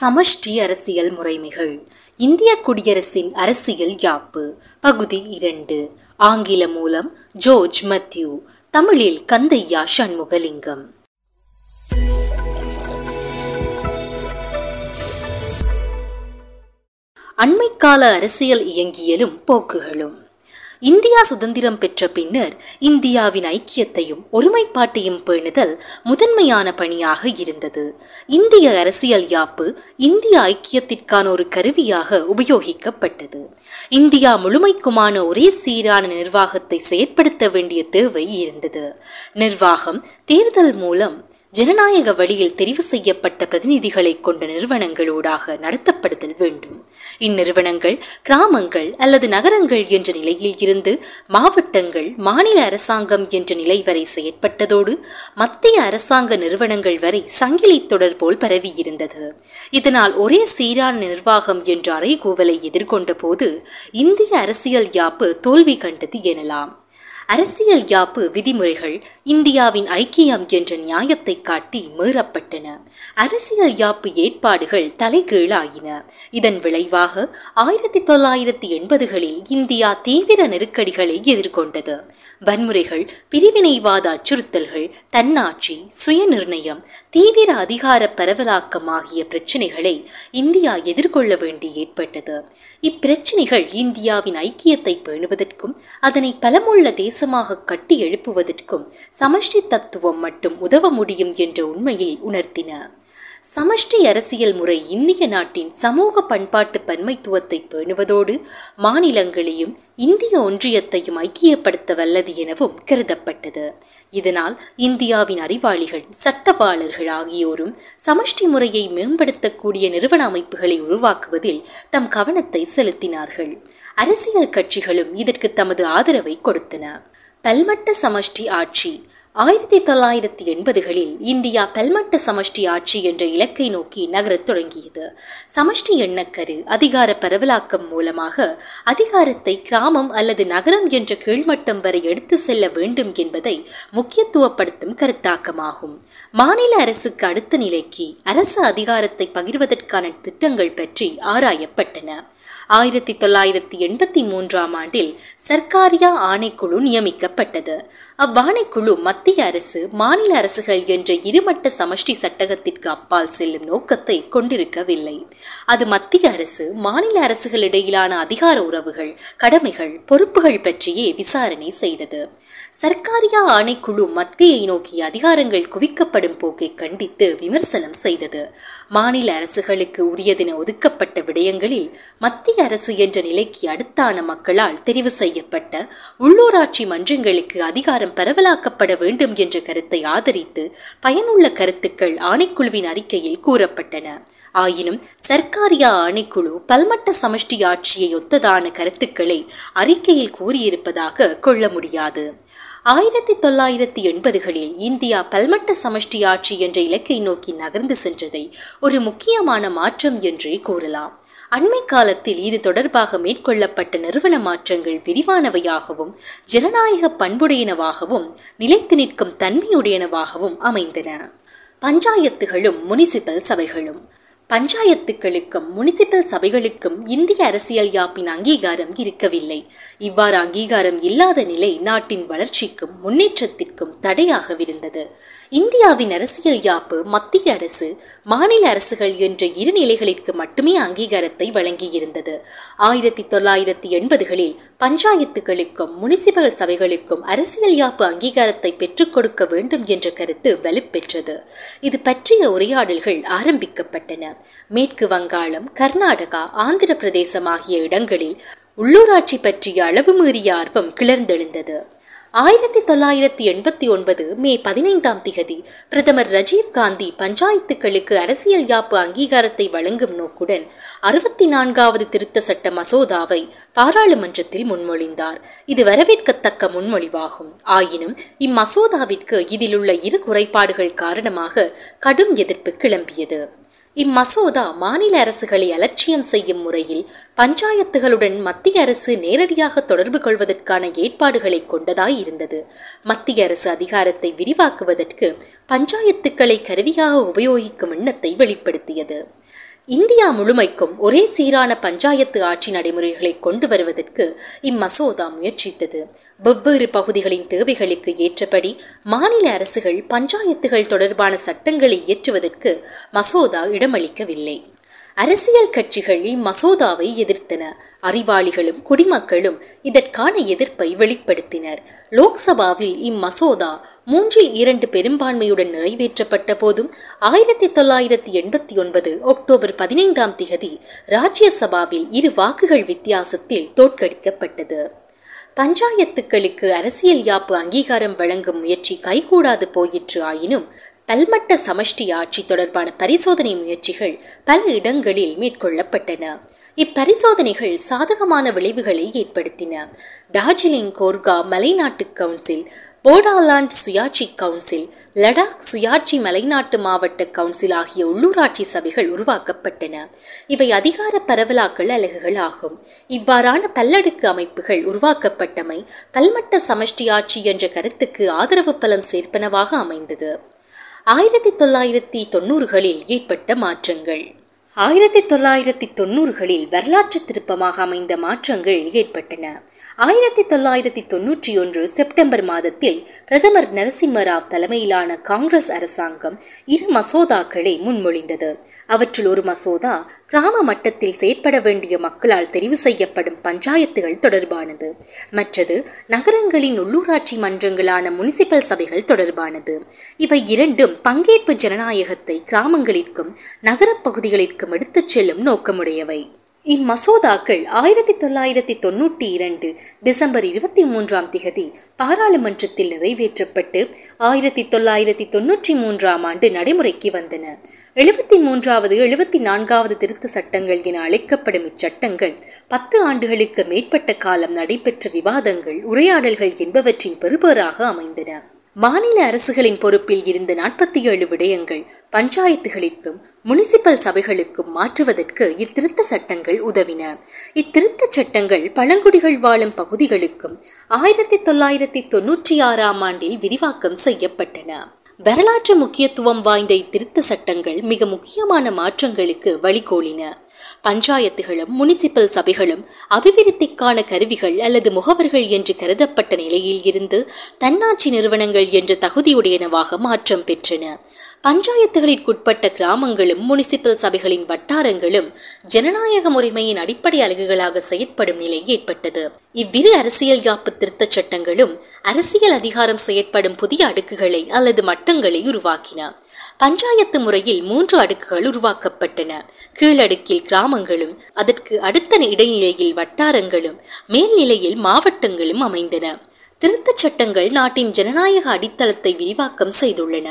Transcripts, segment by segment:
சமஷ்டி அரசியல் முறைமைகள். இந்திய குடியரசின் அரசியல் யாப்பு. பகுதி இரண்டு. ஆங்கில மூலம் ஜோர்ஜ் மத்யூ. தமிழில் கந்தையா சண்முகலிங்கம். அண்மைக்கால அரசியல் இயங்கியலும் போக்குகளும். இந்தியா சுதந்திரம் பெற்ற பின்னர் இந்தியாவின் ஐக்கியத்தையும் ஒருமைப்பாட்டையும் பேணுதல் முதன்மையான பணியாக இருந்தது. இந்திய அரசியல் யாப்பு இந்திய ஐக்கியத்திற்கான ஒரு கருவியாக உபயோகிக்கப்பட்டது. இந்தியா முழுமைக்குமான ஒரே சீரான நிர்வாகத்தை செயற்படுத்த வேண்டிய தேவை இருந்தது. நிர்வாகம் தேர்தல் மூலம் ஜனநாயக வழியில் தெரிவு செய்யப்பட்ட பிரதிநிதிகளை கொண்ட நிறுவனங்களூடாக நடத்தப்படுதல் வேண்டும். இந்நிறுவனங்கள் கிராமங்கள் அல்லது நகரங்கள் என்ற நிலையில் இருந்து மாவட்டங்கள் மாநில அரசாங்கம் என்ற நிலை வரை செயற்பட்டதோடு மத்திய அரசாங்க நிறுவனங்கள் வரை சங்கிலி தொடர் போல் பரவியிருந்தது இதனால் ஒரே சீரான நிர்வாகம் என்ற அறைகூவலை எதிர்கொண்ட போது இந்திய அரசியல் யாப்பு தோல்வி கண்டது எனலாம். அரசியல் யாப்பு விதிமுறைகள் இந்தியாவின் ஐக்கியம் என்ற நியாயத்தை காட்டி மீறப்பட்டன. அரசியல் யாப்பு ஏற்பாடுகள் தலைகீழாயின. இதன் விளைவாக ஆயிரத்தி தொள்ளாயிரத்தி எண்பதுகளில் இந்தியா தீவிர நெருக்கடிகளை எதிர்கொண்டது. வன்முறைகள் பிரிவினைவாத அச்சுறுத்தல்கள் தன்னாட்சி சுயநிர்ணயம் தீவிர அதிகார பரவலாக்கம் ஆகிய பிரச்சினைகளை இந்தியா எதிர்கொள்ள வேண்டி ஏற்பட்டது. இப்பிரச்சினைகள் இந்தியாவின் ஐக்கியத்தை பேணுவதற்கும் அதனை பலமுள்ள தேச கணிசமாக கட்டி எழுப்புவதற்கும் சமஷ்டி தத்துவம் மட்டும் உதவ முடியும் என்ற உண்மையை உணர்த்தின. சமஷ்டி அரசியல் முறை இந்திய நாட்டின் சமூக பண்பாட்டு பன்மைத்துவத்தை பேணுவதோடு மாநிலங்களையும் இந்திய ஒன்றியத்தையும் ஐக்கியப்படுத்த வல்லது எனவும் கருதப்பட்டது. இதனால் இந்தியாவின் அறிவாளிகள் சட்டவாளர்கள் ஆகியோரும் சமஷ்டி முறையை மேம்படுத்தக்கூடிய நிறுவன அமைப்புகளை உருவாக்குவதில் தம் கவனத்தை செலுத்தினார்கள். அரசியல் கட்சிகளும் இதற்கு தமது ஆதரவை கொடுத்தன. பல்மட்ட சமஷ்டி ஆட்சி ஆயிரத்தி தொள்ளாயிரத்தி எண்பதுகளில் இந்தியா பல்மட்ட சமஷ்டி ஆட்சி என்ற இலக்கை நோக்கி நகரத் தொடங்கியது. சமஷ்டி எண்ணக்கரு அதிகார பரவலாக்கம் மூலமாக அதிகாரத்தை கிராமம் அல்லது நகரம் என்ற கீழ்மட்டம் வரை எடுத்து செல்ல வேண்டும் என்பதை முக்கியத்துவப்படுத்தும் கருத்தாக்கமாகும். மாநில அரசுக்கு அடுத்த அடுத்த நிலைக்கு அரசு அதிகாரத்தை பகிர்வதற்கான திட்டங்கள் பற்றி ஆராயப்பட்டன. ஆயிரத்தி தொள்ளாயிரத்தி எண்பத்தி மூன்றாம் ஆண்டில் சர்க்காரியா ஆணைக்குழு நியமிக்கப்பட்டது. அவ்வாணைக்குழு மத்திய அரசு மாநில அரசுகள் என்ற இருமட்ட சமஷ்டி சட்டகத்திற்கு அப்பால் செல்லும் நோக்கத்தை கொண்டிருக்கவில்லை. அது மத்திய அரசு மாநில அரசுகளிடையிலான அதிகார உறவுகள் கடமைகள் பொறுப்புகள் பற்றியே விசாரணை செய்தது. சர்க்காரியா ஆணைக்குழு மத்தியை நோக்கி அதிகாரங்கள் குவிக்கப்படும் போக்கை கண்டித்து விமர்சனம் செய்தது. மாநில அரசுகளுக்கு உரியதென ஒதுக்கப்பட்ட விடயங்களில் மத்திய அரசு என்ற நிலைக்கு அடுத்தான மக்களால் தெரிவு செய்யப்பட்ட உள்ளூராட்சி மன்றங்களுக்கு அதிகாரம் பரவலாக்கப்பட வேண்டும் என்ற கருத்தை ஆதரித்து பயனுள்ள கருத்துக்கள் ஆணைக்குழுவின் அறிக்கையில் கூறப்பட்டன. ஆயினும் சர்க்காரியா ஆணைக்குழு பல்மட்ட சமஷ்டி ஆட்சியை ஒத்ததான கருத்துக்களை அறிக்கையில் கூறியிருப்பதாக கொள்ள முடியாது. ஆயிரத்தி தொள்ளாயிரத்தி எண்பதுகளில் இந்தியா பல்மட்ட சமஷ்டி ஆட்சி என்ற இலக்கை நோக்கி நகர்ந்து சென்றதை ஒரு முக்கியமான மாற்றம் என்றே கூறலாம். அண்மை காலத்தில் இது தொடர்பாக மேற்கொள்ளப்பட்ட நிறுவன மாற்றங்கள் விரிவானவையாகவும் ஜனநாயக பண்புடையனவாகவும் நிலைத்து நிற்கும் தன்மையுடையனவாகவும் அமைந்தன. பஞ்சாயத்துகளும் முனிசிபல் சபைகளும் பஞ்சாயத்துகளுக்கும் முனிசிபல் சபைகளுக்கும் இந்திய அரசியல் யாப்பின் அங்கீகாரம் இருக்கவில்லை. இவ்வாறு அங்கீகாரம் இல்லாத நிலை நாட்டின் வளர்ச்சிக்கும் முன்னேற்றத்திற்கும் தடையாகவிருந்தது. இந்தியாவின் அரசியல் யாப்பு மத்திய அரசு மாநில அரசுகள் என்ற இரு நிலைகளிற்கு மட்டுமே அங்கீகாரத்தை வழங்கியிருந்தது. ஆயிரத்தி தொள்ளாயிரத்தி எண்பதுகளில் பஞ்சாயத்துகளுக்கும் முனிசிபல் சபைகளுக்கும் அரசியல் யாப்பு அங்கீகாரத்தை பெற்றுக் கொடுக்க வேண்டும் என்ற கருத்து வலுப்பெற்றது. இது பற்றிய உரையாடல்கள் ஆரம்பிக்கப்பட்டன. மேற்கு வங்காளம் கர்நாடகா ஆந்திர பிரதேசம் ஆகிய இடங்களில் உள்ளூராட்சி பற்றிய அளவு மீறிய ஆர்வம் கிளர்ந்தெழுந்தது. ஆயிரத்தி தொள்ளாயிரத்தி எண்பத்தி ஒன்பது மே பதினைந்தாம் திகதி பிரதமர் ரஜீவ் காந்தி பஞ்சாயத்துகளுக்கு அரசியல் யாப்பு அங்கீகாரத்தை வழங்கும் நோக்குடன் அறுபத்தி நான்காவது திருத்த சட்ட மசோதாவை பாராளுமன்றத்தில் முன்மொழிந்தார். இது வரவேற்கத்தக்க முன்மொழிவாகும். ஆயினும் இம்மசோதாவிற்கு இதிலுள்ள இரு குறைபாடுகள் காரணமாக கடும் எதிர்ப்பு கிளம்பியது. இம்மசோதா மாநில அரசுகளை அலட்சியம் செய்யும் முறையில் பஞ்சாயத்துகளுடன் மத்திய அரசு நேரடியாக தொடர்பு கொள்வதற்கான ஏற்பாடுகளை கொண்டதாய் இருந்தது. மத்திய அரசு அதிகாரத்தை விரிவாக்குவதற்கு பஞ்சாயத்துக்களை கருவியாக உபயோகிக்கும் எண்ணத்தை வெளிப்படுத்தியது. இந்தியா முழுமைக்கும் ஒரே சீரான பஞ்சாயத்து ஆட்சி நடைமுறைகளை கொண்டு வருவதற்கு இம்மசோதா முயற்சித்தது. வெவ்வேறு பகுதிகளின் தேவைகளுக்கு ஏற்றபடி மாநில அரசுகள் பஞ்சாயத்துகள் தொடர்பான சட்டங்களை இயற்றுவதற்கு மசோதா இடமளிக்கவில்லை. அரசியல் கட்சிகள் இம்மசோதாவை எதிர்த்தன. அறிவாளிகளும் குடிமக்களும் இதற்கான எதிர்ப்பை வெளிப்படுத்தினர். லோக்சபாவில் இம்மசோதா மூன்றில் இரண்டு பெரும்பான்மையுடன் நிறைவேற்றப்பட்ட போதும் ஆயிரத்தி தொள்ளாயிரத்தி எண்பத்தி ஒன்பது அக்டோபர் பதினைந்தாம் திகதி ராஜ்யசபாவில் இரு வாக்குகள் வித்தியாசத்தில் தோற்கடிக்கப்பட்டது. பஞ்சாயத்துக்களுக்கு அரசியல் யாப்பு அங்கீகாரம் வழங்கும் முயற்சி கைகூடாது போயிற்று ஆயினும் பல்மட்ட சமஷ்டி ஆட்சி தொடர்பான பரிசோதனை முயற்சிகள் பல இடங்களில் மேற்கொள்ளப்பட்டன. இப்பரிசோதனைகள் சாதகமான விளைவுகளை ஏற்படுத்தின. டார்ஜிலிங் கோர்கா மலைநாட்டு கவுன்சில் போடாலாண்ட் சுயாட்சி கவுன்சில் லடாக் சுயாட்சி மலைநாட்டு மாவட்ட கவுன்சில் ஆகிய உள்ளூராட்சி சபைகள் உருவாக்கப்பட்டன. இவை அதிகார பரவலாக்கல் அலகுகள் ஆகும். இவ்வாறான பல்லடுக்கு அமைப்புகள் உருவாக்கப்பட்டமை பல்மட்ட சமஷ்டி ஆட்சி என்ற கருத்துக்கு ஆதரவு பலம் சேர்ப்பனவாக அமைந்தது. ஆயிரத்தி தொள்ளாயிரத்தி தொண்ணூறுகளில் ஏற்பட்ட மாற்றங்கள். ஆயிரத்தி தொள்ளாயிரத்தி தொண்ணூறுகளில் வரலாற்று திருப்பமாக அமைந்த மாற்றங்கள் ஏற்பட்டன. ஆயிரத்தி தொள்ளாயிரத்தி தொன்னூற்றி ஒன்று செப்டம்பர் மாதத்தில் பிரதமர் நரசிம்மராவ் தலைமையிலான காங்கிரஸ் அரசாங்கம் இரு மசோதாக்களை முன்மொழிந்தது. அவற்றில் ஒரு மசோதா கிராம மட்டத்தில் செயற்பட வேண்டிய மக்களால் தெரிவு செய்யப்படும் பஞ்சாயத்துகள் தொடர்பானது. மற்றது நகரங்களின் உள்ளூராட்சி மன்றங்களான முனிசிபல் சபைகள் தொடர்பானது. இவை இரண்டும் பங்கேற்பு ஜனநாயகத்தை கிராமங்களிற்கும் நகரப் பகுதிகளிற்கும் எடுத்துச் செல்லும் நோக்கமுடையவை. இம்மசோதாக்கள் ஆயிரத்தி தொள்ளாயிரத்தி தொன்னூற்றி இரண்டு டிசம்பர் இருபத்தி மூன்றாம் திகதி பாராளுமன்றத்தில் நிறைவேற்றப்பட்டு ஆயிரத்தி தொள்ளாயிரத்தி தொன்னூற்றி மூன்றாம் ஆண்டு நடைமுறைக்கு வந்தன. எழுபத்தி மூன்றாவது எழுபத்தி நான்காவது திருத்த சட்டங்கள் என அழைக்கப்படும் இச்சட்டங்கள் பத்து ஆண்டுகளுக்கு மேற்பட்ட காலம் நடைபெற்ற விவாதங்கள் உரையாடல்கள் என்பவற்றின் பெறுபேறாக அமைந்தன. மாநில அரசுகளின் பொறுப்பில் இருந்த நாற்பத்தி ஏழு விடயங்கள் பஞ்சாயத்துகளிற்கும் முனிசிபல் சபைகளுக்கும் மாற்றுவதற்கு இத்திருத்த சட்டங்கள் உதவின. இத்திருத்த சட்டங்கள் பழங்குடிகள் வாழும் பகுதிகளுக்கும் ஆயிரத்தி தொள்ளாயிரத்தி தொன்னூற்றி ஆறாம் ஆண்டில் விரிவாக்கம் செய்யப்பட்டன. வரலாற்று முக்கியத்துவம் வாய்ந்த இத்திருத்த சட்டங்கள் மிக முக்கியமான மாற்றங்களுக்கு வழிகோலின. பஞ்சாயத்துகளும் முனிசிபல் சபைகளும் அபிவிருத்திக்கான கருவிகள் அல்லது முகவர்கள் என்று கருதப்பட்ட நிலையில் இருந்து தன்னாட்சி நிறுவனங்கள் என்ற தகுதியுடையனவாக மாற்றம் பெற்றன. பஞ்சாயத்துகளிற்குட்பட்ட கிராமங்களும் முனிசிபல் சபைகளின் வட்டாரங்களும் ஜனநாயக முறைமையின் அடிப்படை அலகுகளாக செயற்படும் நிலை ஏற்பட்டது. இவ்விரு அரசியல் யாப்பு திருத்தச் சட்டங்களும் அரசியல் அதிகாரம் செயற்படும் புதிய அடுக்குகளை அல்லது மட்டங்களை உருவாக்கின. பஞ்சாயத்து முறையில் மூன்று அடுக்குகள் உருவாக்கப்பட்டன. கீழடுக்கில் கிராமங்களும் அதற்கு அடுத்த இடைநிலையில் வட்டாரங்களும் மேல்நிலையில் மாவட்டங்களும் அமைந்தன. திருத்தச் சட்டங்கள் நாட்டின் ஜனநாயக அடித்தளத்தை விரிவாக்கம் செய்துள்ளன.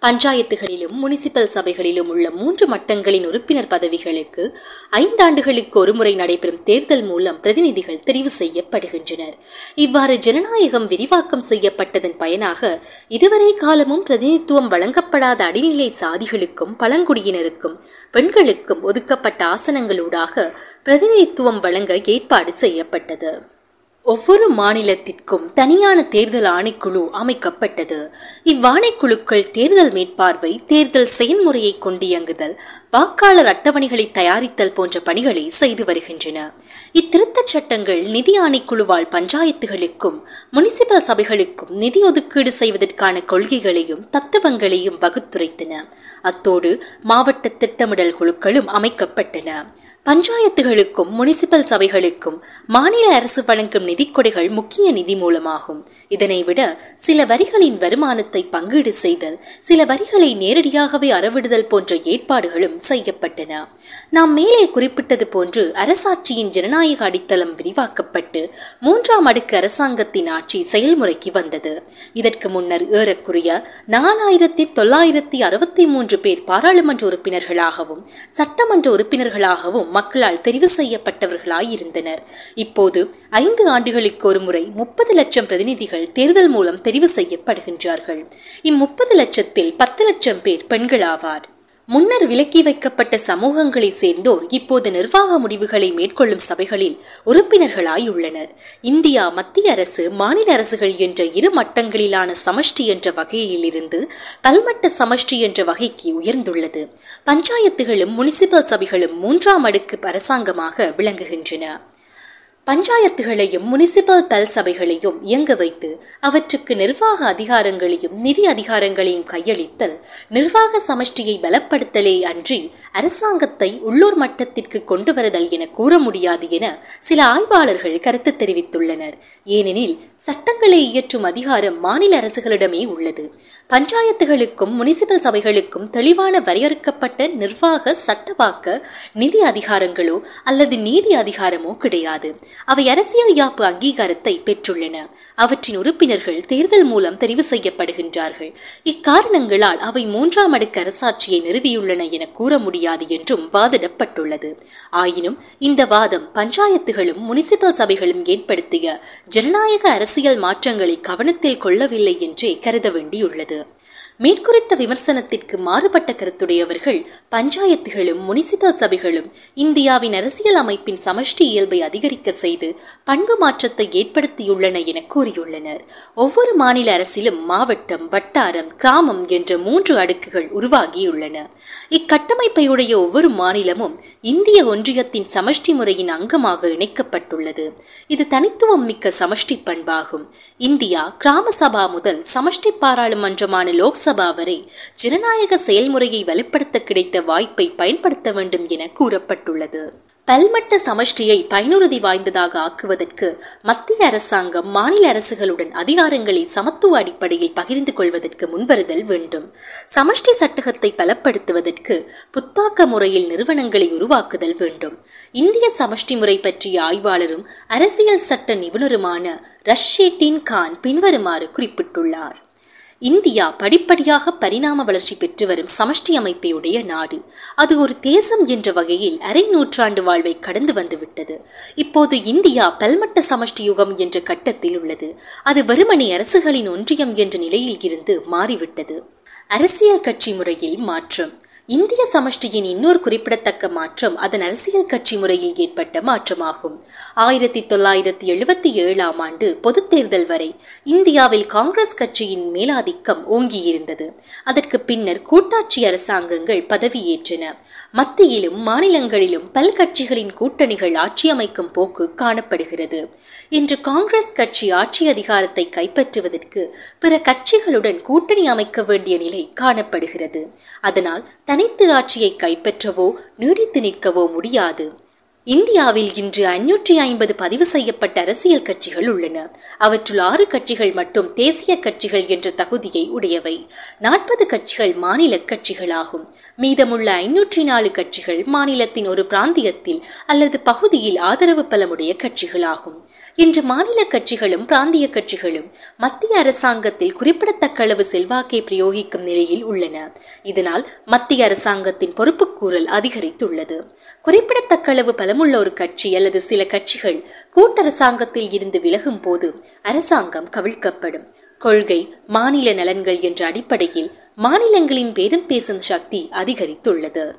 பஞ்சாயத்துகளிலும் முனிசிபல் சபைகளிலும் உள்ள மூன்று மட்டங்களின் உறுப்பினர் பதவிகளுக்கு ஐந்தாண்டுகளுக்கு ஒருமுறை நடைபெறும் தேர்தல் மூலம் பிரதிநிதிகள் தெரிவு செய்யப்படுகின்றனர். இவ்வாறு ஜனநாயகம் விரிவாக்கம் செய்யப்பட்டதன் பயனாக இதுவரை காலமும் பிரதிநிதித்துவம் வழங்கப்படாத அடிநிலை சாதிகளுக்கும் பழங்குடியினருக்கும் பெண்களுக்கும் ஒதுக்கப்பட்ட ஆசனங்களூடாக பிரதிநிதித்துவம் வழங்க ஏற்பாடு செய்யப்பட்டது. ஒவ்வொரு மாநிலத்திற்கும் தனியான தேர்தல் ஆணைக்குழு அமைக்கப்பட்டது. இவ்வாணைக்குழுக்கள் தேர்தல் மேற்பார்வை தேர்தல் செயல்முறையை கொண்டு இயங்குதல் வாக்காளர் அட்டவணைகளை தயாரித்தல் போன்ற பணிகளை செய்து வருகின்றன. இத்திருத்தச் சட்டங்கள் நிதி ஆணைக்குழுவால் பஞ்சாயத்துகளுக்கும் முனிசிபல் சபைகளுக்கும் நிதி ஒதுக்கீடு செய்வதற்கான கொள்கைகளையும் தத்துவங்களையும் வகுத்துரைத்தன. அத்தோடு மாவட்ட திட்டமிடல் குழுக்களும் அமைக்கப்பட்டன. பஞ்சாயத்துகளுக்கும் முனிசிபல் சபைகளுக்கும் மாநில அரசு வழங்கும் நிதிக்கொடைகள் முக்கிய நிதி மூலமாகும். இதனை விட சில வரிகளின் வருமானத்தை பங்கீடு செய்தல் சில வரிகளை நேரடியாகவே அறவிடுதல் போன்ற ஏற்பாடுகளும் செய்யப்பட்டன. நாம் மேலே குறிப்பிட்டது போன்று அரசாட்சியின் ஜனநாயக அடித்தளம் விரிவாக்கப்பட்டு மூன்றாம் அடுக்கு அரசாங்கத்தின் ஆட்சி செயல்முறைக்கு வந்தது. இதற்கு முன்னர் ஏறக்குறைய நாலாயிரத்தி தொள்ளாயிரத்தி அறுபத்தி மூன்று பேர் பாராளுமன்ற உறுப்பினர்களாகவும் சட்டமன்ற உறுப்பினர்களாகவும் மக்களால் தெரிவு செய்யப்பட்டவர்களாய் இருந்தனர் இப்போது ஐந்து ஆண்டு ஆண்டுகளுக்கு ஒருமுறை முப்பது லட்சம் பிரதிநிதிகள் தேர்தல் மூலம் தெரிவு செய்யப்படுகின்றார்கள். இம்முப்பது லட்சத்தில் பத்து லட்சம் பேர் பெண்களாவார். முன்னர் விலக்கி வைக்கப்பட்ட சமூகங்களை சேர்ந்தோர் இப்போது நிர்வாக முடிவுகளை மேற்கொள்ளும் சபைகளில் உறுப்பினர்களாய் உள்ளனர் இந்தியா மத்திய அரசு மாநில அரசுகள் என்ற இரு மட்டங்களிலான சமஷ்டி என்ற வகையிலிருந்து பல்மட்ட சமஷ்டி என்ற வகைக்கு உயர்ந்துள்ளது. பஞ்சாயத்துகளும் முனிசிபல் சபைகளும் மூன்றாம் அடுக்கு அரசாங்கமாக விளங்குகின்றன. பஞ்சாயத்துகளையும் முனிசிபல் பல் சபைகளையும் இயங்க வைத்து அவற்றுக்கு நிர்வாக அதிகாரங்களையும் நிதி அதிகாரங்களையும் கையளித்தல் நிர்வாக சமஷ்டியை பலப்படுத்தலே அன்றி அரசாங்கத்தை உள்ளூர் மட்டத்திற்கு கொண்டு வருதல் என கூற முடியாது என சில ஆய்வாளர்கள் கருத்து தெரிவித்துள்ளனர். ஏனெனில் சட்டங்களை இயற்றும் அதிகாரம் மாநில அரசுகளிடமே உள்ளது. பஞ்சாயத்துகளுக்கும் முனிசிபல் சபைகளுக்கும் தெளிவான வரையறுக்கப்பட்ட நிர்வாக சட்டவாக்க நிதி அதிகாரங்களோ அல்லது நீதி அதிகாரமோ கிடையாது. அவை அரசியல் யாப்பு அங்கீகாரத்தை பெற்றுள்ளன. அவற்றின் உறுப்பினர்கள் தேர்தல் மூலம் தெரிவு செய்யப்படுகின்றார்கள். இக்காரணங்களால் அவை மூன்றாம் அடுக்கு அரசாட்சியை நிறுவியுள்ளன என கூற முடியாது என்றும் வாதிடப்பட்டுள்ளது. ஆயினும் இந்த வாதம் பஞ்சாயத்துகளும் முனிசிபல் சபைகளும் ஏற்படுத்திய ஜனநாயக அரசு அரசியல் மாற்றங்களை கவனத்தில் கொள்ளவில்லை என்றே கருத வேண்டியுள்ளது. மேற்குறித்த விமர்சனத்திற்கு மாறுபட்ட கருத்துடையவர்கள் பஞ்சாயத்துகளும் முனிசிபல் சபைகளும் இந்தியாவின் அரசியல் அமைப்பின் சமஷ்டி இயல்பை அதிகரிக்க செய்து பண்பு மாற்றத்தை ஏற்படுத்தியுள்ளன என கூறியுள்ளனர். ஒவ்வொரு மாநில அரசிலும் மாவட்டம் வட்டாரம் கிராமம் என்ற மூன்று அடுக்குகள் உருவாகியுள்ளன. இக்கட்டமைப்பையுடைய ஒவ்வொரு மாநிலமும் இந்திய ஒன்றியத்தின் சமஷ்டி முறையின் அங்கமாக இணைக்கப்பட்டுள்ளது. இது தனித்துவம் மிக்க சமஷ்டி பண்பாகும். இந்தியா கிராம சபா முதல் சமஷ்டி பாராளுமன்றமான லோக்சபா வரை ஜனநாயக செயல்முறையை வலுப்படுத்த கிடைத்த வாய்ப்பை பயன்படுத்த வேண்டும் என கூறப்பட்டுள்ளது. பல்மட்ட சமஷ்டியை பயனுறுதி வாய்ந்ததாக ஆக்குவதற்கு மத்திய அரசாங்கம் மாநில அரசுகளுடன் அதிகாரங்களை சமத்துவ அடிப்படையில் பகிர்ந்து கொள்வதற்கு முன்வருதல் வேண்டும். சமஷ்டி சட்டகத்தை பலப்படுத்துவதற்கு புத்தாக்க முறையில் நிறுவனங்களை உருவாக்குதல் வேண்டும். இந்திய சமஷ்டி முறை பற்றிய ஆய்வாளரும் அரசியல் சட்ட நிபுணருமான ரஷ்ஷேட்டின் கான் பின்வருமாறு குறிப்பிட்டுள்ளார். இந்தியா படிப்படியாக பரிணாம வளர்ச்சி பெற்று வரும் சமஷ்டி அமைப்பையுடைய நாடு. அது ஒரு தேசம் என்ற வகையில் அரை நூற்றாண்டு வாழ்வை கடந்து வந்துவிட்டது. இப்போது இந்தியா பல்மட்ட சமஷ்டி யுகம் என்ற கட்டத்தில் உள்ளது. அது வெறுமனே அரசுகளின் ஒன்றியம் என்ற நிலையில் இருந்து மாறிவிட்டது. அரசியல் கட்சி முறையில் மாற்றம். இந்திய சமஷ்டியின் இன்னொரு குறிப்பிடத்தக்க மாற்றம் அதன் அரசியல் கட்சி முறையில் ஏற்பட்ட மாற்றமாகும். ஆயிரத்தி தொள்ளாயிரத்தி எழுபத்தி ஏழாம் ஆண்டு பொது தேர்தல் வரை இந்தியாவில் காங்கிரஸ் கட்சியின் மேலாதிக்கம் ஓங்கியிருந்தது. அதற்கு பின்னர் கூட்டாட்சி அரசாங்கங்கள் பதவியேற்றன. மத்தியிலும் மாநிலங்களிலும் பல் கட்சிகளின் கூட்டணிகள் ஆட்சி அமைக்கும் போக்கு காணப்படுகிறது. இன்று காங்கிரஸ் கட்சி ஆட்சி அதிகாரத்தை கைப்பற்றுவதற்கு பிற கட்சிகளுடன் கூட்டணி அமைக்க வேண்டிய நிலை காணப்படுகிறது. அதனால் தனித்து ஆட்சியை கைப்பற்றவோ நீடித்து நிற்கவோ முடியாது. இந்தியாவில் இன்று ஐநூற்றி ஐம்பது பதிவு செய்யப்பட்ட அரசியல் கட்சிகள் உள்ளன. அவற்றுள் ஆறு கட்சிகள் மட்டும் தேசிய கட்சிகள் என்ற தகுதியை உடையவை. நாற்பது கட்சிகள் மாநில கட்சிகளாகும். மீதமுள்ள ஐநூற்றி நாலு கட்சிகள் மாநிலத்தின் ஒரு பிராந்தியத்தில் அல்லது பகுதியில் ஆதரவு பலமுடைய கட்சிகளாகும். இன்று மாநில கட்சிகளும் பிராந்திய கட்சிகளும் மத்திய அரசாங்கத்தில் குறிப்பிடத்தக்க அளவு செல்வாக்கை பிரயோகிக்கும் நிலையில் உள்ளன. இதனால் மத்திய அரசாங்கத்தின் பொறுப்புக்கூறல் அதிகரித்துள்ளது. குறிப்பிடத்தக்க அளவு பலம் பலமுள்ள ஒரு கட்சி அல்லது சில கட்சிகள் கூட்டரசாங்கத்தில் இருந்து விலகும் போது அரசாங்கம் கவிழ்க்கப்படும். கொள்கை மாநில நலன்கள் என்ற அடிப்படையில் மாநிலங்களின் பேதம் பேசும் சக்தி அதிகரித்துள்ளது.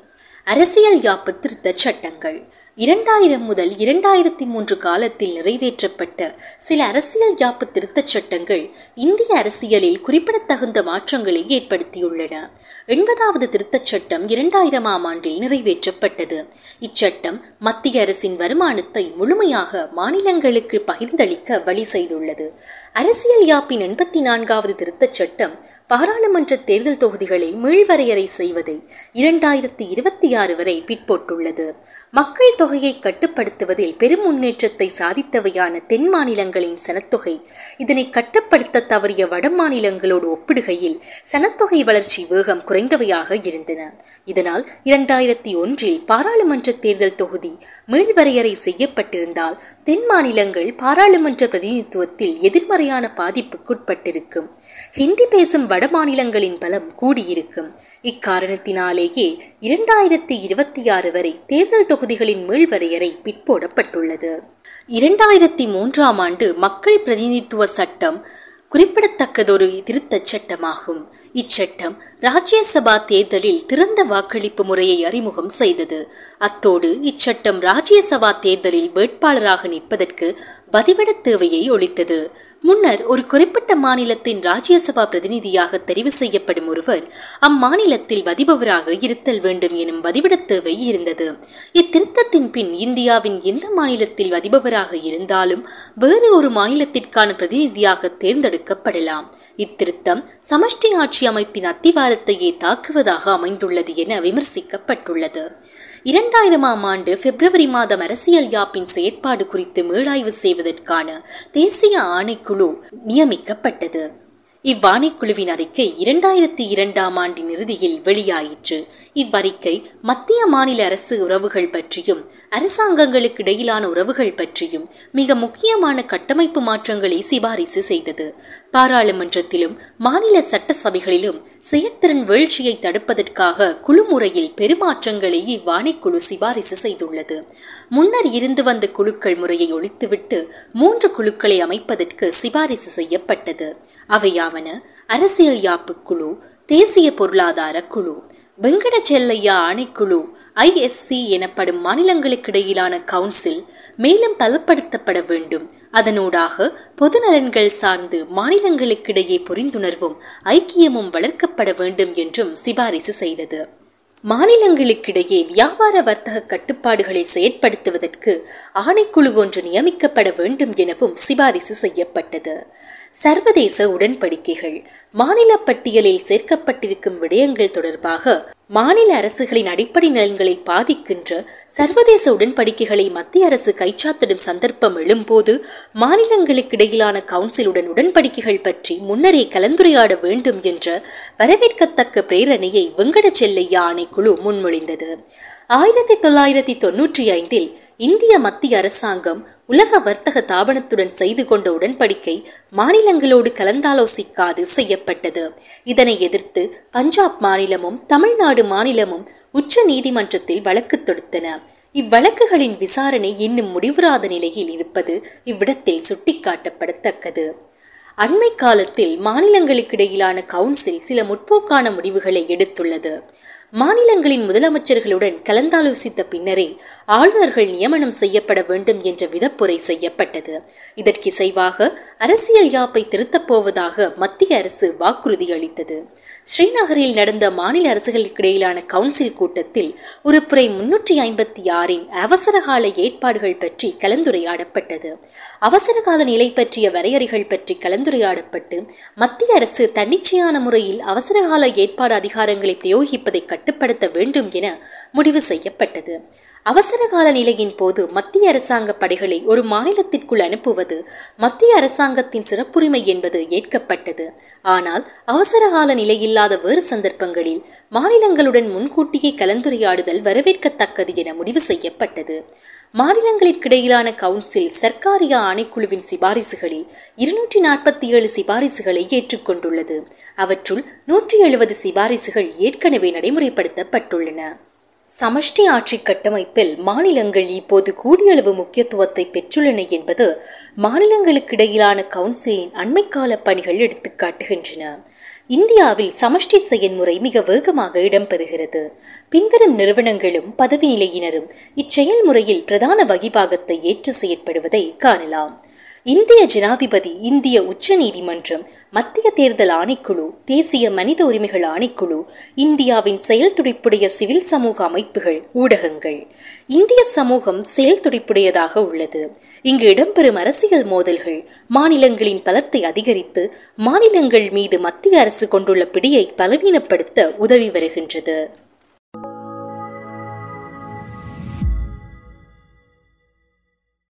அரசியல் யாப்பு திருத்த சட்டங்கள். இரண்டாயிரம் முதல் இரண்டாயிரத்தி மூன்று காலத்தில் நிறைவேற்றப்பட்ட சில அரசியல் யாப்பு திருத்தச் சட்டங்கள் இந்திய அரசியலில் குறிப்பிடத்தகுந்த மாற்றங்களை ஏற்படுத்தியுள்ளன. எண்பதாவது திருத்தச் சட்டம் இரண்டாயிரமாம் ஆண்டில் நிறைவேற்றப்பட்டது. இச்சட்டம் மத்திய அரசின் வருமானத்தை முழுமையாக மாநிலங்களுக்கு பகிர்ந்தளிக்க வழி செய்துள்ளது. அரசியல் யாப்பின் எண்பத்தி நான்காவது திருத்தச் சட்டம் பாராளுமன்ற தேர்தல் தொகுதிகளை மீள்வரையறை செய்வதை இரண்டாயிரத்தி இருபத்தி ஆறு வரை பிற்போட்டுள்ளது. மக்கள் தொகையை கட்டுப்படுத்துவதில் பெரும் முன்னேற்றத்தை சாதித்தவையான தென் மாநிலங்களின் சனத்தொகை இதனை கட்டுப்படுத்த தவறிய வட மாநிலங்களோடு ஒப்பிடுகையில் சனத்தொகை வளர்ச்சி வேகம் குறைந்தவையாக இருந்தன. இதனால் இரண்டாயிரத்தி ஒன்றில் பாராளுமன்ற தேர்தல் தொகுதி மீள்வரையறை செய்யப்பட்டிருந்தால் தென் மாநிலங்கள் பாராளுமன்ற பிரதிநிதித்துவத்தில் எதிர்மறையான பாதிப்புக்குட்பட்டிருக்கும். ஹிந்தி பேசும் வட மாநிலங்களின் பலம் கூடியிருக்கும். இக்காரணத்தினாலேயே இரண்டாயிரத்தி இருபத்தி ஆறு வரை தேர்தல் தொகுதிகளின் மீள்வரையறை பிற்போடப்பட்டுள்ளது. இரண்டாயிரத்தி மூன்றாம் ஆண்டு மக்கள் பிரதிநிதித்துவ சட்டம் குறிப்பிடத்தக்கதொரு திருத்தச் சட்டமாகும். இச்சட்டம் ராஜ்யசபா தேர்தலில் திறந்த வாக்களிப்பு முறையை அறிமுகம் செய்தது. அத்தோடு இச்சட்டம் ராஜ்யசபா தேர்தலில் வேட்பாளராக நிற்பதற்கு பதிவிட தேவையை ஒழித்தது. முன்னர் ஒரு குறிப்பிட்ட மாநிலத்தின் ராஜ்யசபா பிரதிநிதியாக தெரிவு செய்யப்படும் ஒருவர் அம்மாநிலத்தில் வதிபவராக இருத்தல் வேண்டும் எனும் வதிவிட தேவை இருந்தது. இத்திருத்தத்தின் பின் இந்தியாவின் எந்த மாநிலத்தில் வதிபவராக இருந்தாலும் வேறு ஒரு மாநிலத்திற்கான பிரதிநிதியாக தேர்ந்தெடுக்கப்படலாம். இத்திருத்தம் சமஷ்டி ஆட்சி அமைப்பின் அத்திவாரத்தையே தாக்குவதாக அமைந்துள்ளது என விமர்சிக்கப்பட்டுள்ளது. இரண்டாயிரமாம் ஆண்டு பிப்ரவரி மாதம் அரசியல் யாப்பின் செயற்பாடு குறித்து மீளாய்வு செய்வதற்கான தேசிய ஆணைக்குழு நியமிக்கப்பட்டது. இவ்வாணைக்குழுவின் அறிக்கை இரண்டாயிரத்தி இரண்டாம் ஆண்டின் இறுதியில் வெளியாயிற்று. இவ்வறிக்கை மத்திய மாநில அரசு உறவுகள் பற்றியும் அரசாங்கங்களுக்கு இடையிலான உறவுகள் பற்றியும் மிக முக்கியமான கட்டமைப்பு மாற்றங்களை சிபாரிசு செய்தது. பாராளுமன்றத்திலும் மாநில சட்டசபைகளிலும் செயற்திறன் வீழ்ச்சியை தடுப்பதற்காக குழு முறையில் பெருமாற்றங்களை இவ்வாணைக்குழு சிபாரிசு செய்துள்ளது. முன்னர் இருந்து வந்த குழுக்கள் முறையை ஒழித்துவிட்டு மூன்று குழுக்களை அமைப்பதற்கு சிபாரிசு செய்யப்பட்டது. அவையாவன அரசியல் யாப்பு குழு தேசிய பொருளாதார குழு வெங்கட செல்லையா ஆணைக்குழு ஐஎஸ்சி எனப்படும் மாநிலங்களுக்கிடையிலான கவுன்சில் மேலும் பலப்படுத்தப்பட வேண்டும். அதனூடாக பொது நலன்கள் சார்ந்து மாநிலங்களுக்கிடையே புரிந்துணர்வும் ஐக்கியமும் வளர்க்கப்பட வேண்டும் என்றும் சிபாரிசு செய்தது. மாநிலங்களுக்கிடையே வியாபார வர்த்தக கட்டுப்பாடுகளை செயற்படுத்துவதற்கு ஆணைக்குழு ஒன்று நியமிக்கப்பட வேண்டும் எனவும் சிபாரிசு செய்யப்பட்டது. சர்வதேச உடன்படிக்கைகள். மாநில பட்டியலில் சேர்க்கப்பட்டிருக்கும் விடயங்கள் தொடர்பாக மாநில அரசுகளின் அடிப்படை நலன்களை பாதிக்கின்ற சர்வதேச உடன்படிக்கைகளை மத்திய அரசு கைச்சாத்திடும் சந்தர்ப்பம் எழும்போது மாநிலங்களுக்கு இடையிலான கவுன்சிலுடன் உடன்படிக்கைகள் பற்றி முன்னரே கலந்துரையாட வேண்டும் என்ற வரவேற்கத்தக்க பிரேரணையை வெங்கட செல்லையா ஆணைக்குழு முன்மொழிந்தது. ஆயிரத்தி தொள்ளாயிரத்தி தொன்னூற்றி ஐந்தில் இந்திய மத்திய அரசாங்கம் உலக வர்த்தக தாபனத்துடன் செய்து கொண்ட உடன்படிக்கை மாநிலங்களோடு கலந்தாலோசிக்காது செய்யப்பட்டது. இதனை எதிர்த்து பஞ்சாப் மாநிலமும் தமிழ்நாடு மாநிலமும் உச்ச நீதிமன்றத்தில் வழக்கு தொடுத்தன. இவ்வழக்குகளின் விசாரணை இன்னும் முடிவுறாத நிலையில் இருப்பது இவ்விடத்தில் சுட்டிக்காட்டப்படத்தக்கது. அண்மை காலத்தில் மாநிலங்களுக்கிடையிலான கவுன்சில் சில முற்போக்கான முடிவுகளை எடுத்துள்ளது. மாநிலங்களின் முதலமைச்சர்களுடன் கலந்தாலோசித்த பின்னரே ஆளுநர்கள் நியமனம் செய்யப்பட வேண்டும் என்ற விதப்புரை செய்யப்பட்டது. இதற்கிசைவாக அரசியல் யாப்பை திருத்தப் போவதாக மத்திய அரசு வாக்குறுதி அளித்தது. ஸ்ரீநகரில் நடந்த மாநில அரசுகளுக்கிடையிலான கவுன்சில் கூட்டத்தில் உறுப்புரை முன்னூற்றி ஐம்பத்தி ஆறின் அவசரகால ஏற்பாடுகள் பற்றி கலந்துரையாடப்பட்டது. அவசரகால நிலை பற்றிய வரையறைகள் பற்றி கலந்து கலந்துரையாடப்பட்டு மத்திய அரசு தன்னிச்சையான முறையில் அவசரகால ஏற்பாடு அதிகாரங்களை பிரயோகிப்பதை கட்டுப்படுத்த வேண்டும் என முடிவு செய்யப்பட்டது. அவசரகால நிலையின் போது மத்திய அரசாங்க படைகளை ஒரு மாநிலத்திற்குள் அனுப்புவது மத்திய அரசாங்கத்தின் சிறப்புரிமை என்பது ஏற்கப்பட்டது. ஆனால் அவசரகால நிலையில்லாத வேறு சந்தர்ப்பங்களில் மாநிலங்களுடன் முன்கூட்டியே கலந்துரையாடுதல் வரவேற்கத்தக்கது என முடிவு செய்யப்பட்டது. மாநிலங்களுக்கிடையிலான கவுன்சில் சர்க்காரிய ஆணைக்குழுவின் சிபாரிசுகளில் இருநூற்றி நாற்பத்தி ஏழு சிபாரிசுகளை ஏற்றுக்கொண்டுள்ளது. அவற்றுள் நூற்றி எழுபது சிபாரிசுகள் ஏற்கனவே நடைமுறைப்படுத்தப்பட்டுள்ளன. சமஷ்டி ஆட்சி கட்டமைப்பில் மாநிலங்கள் இப்போது கூடியளவு முக்கியத்துவத்தை பெற்றுள்ளன என்பது மாநிலங்களுக்கிடையிலான கவுன்சிலின் அண்மைக்கால பணிகள் எடுத்துக்காட்டுகின்றன. இந்தியாவில் சமஷ்டி செயல்முறை மிக வேகமாக இடம்பெறுகிறது. பின்வரும் நிறுவனங்களும் பதவி நிலையினரும் இச்செயல்முறையில் பிரதான வகிபாகத்தை ஏற்று செயற்படுவதை காணலாம். இந்திய ஜனாதிபதி இந்திய உச்ச நீதிமன்றம் மத்திய தேர்தல் ஆணைக்குழு தேசிய மனித உரிமைகள் ஆணைக்குழு இந்தியாவின் செயல் துடிப்புடைய சிவில் சமூக அமைப்புகள் ஊடகங்கள். இந்திய சமூகம் செயல் துடிப்புடையதாக உள்ளது. இங்கு இடம்பெறும் அரசியல் மோதல்கள் மாநிலங்களின் பலத்தை அதிகரித்து மாநிலங்கள் மீது மத்திய அரசு கொண்டுள்ள பிடியை பலவீனப்படுத்த உதவி வருகின்றது.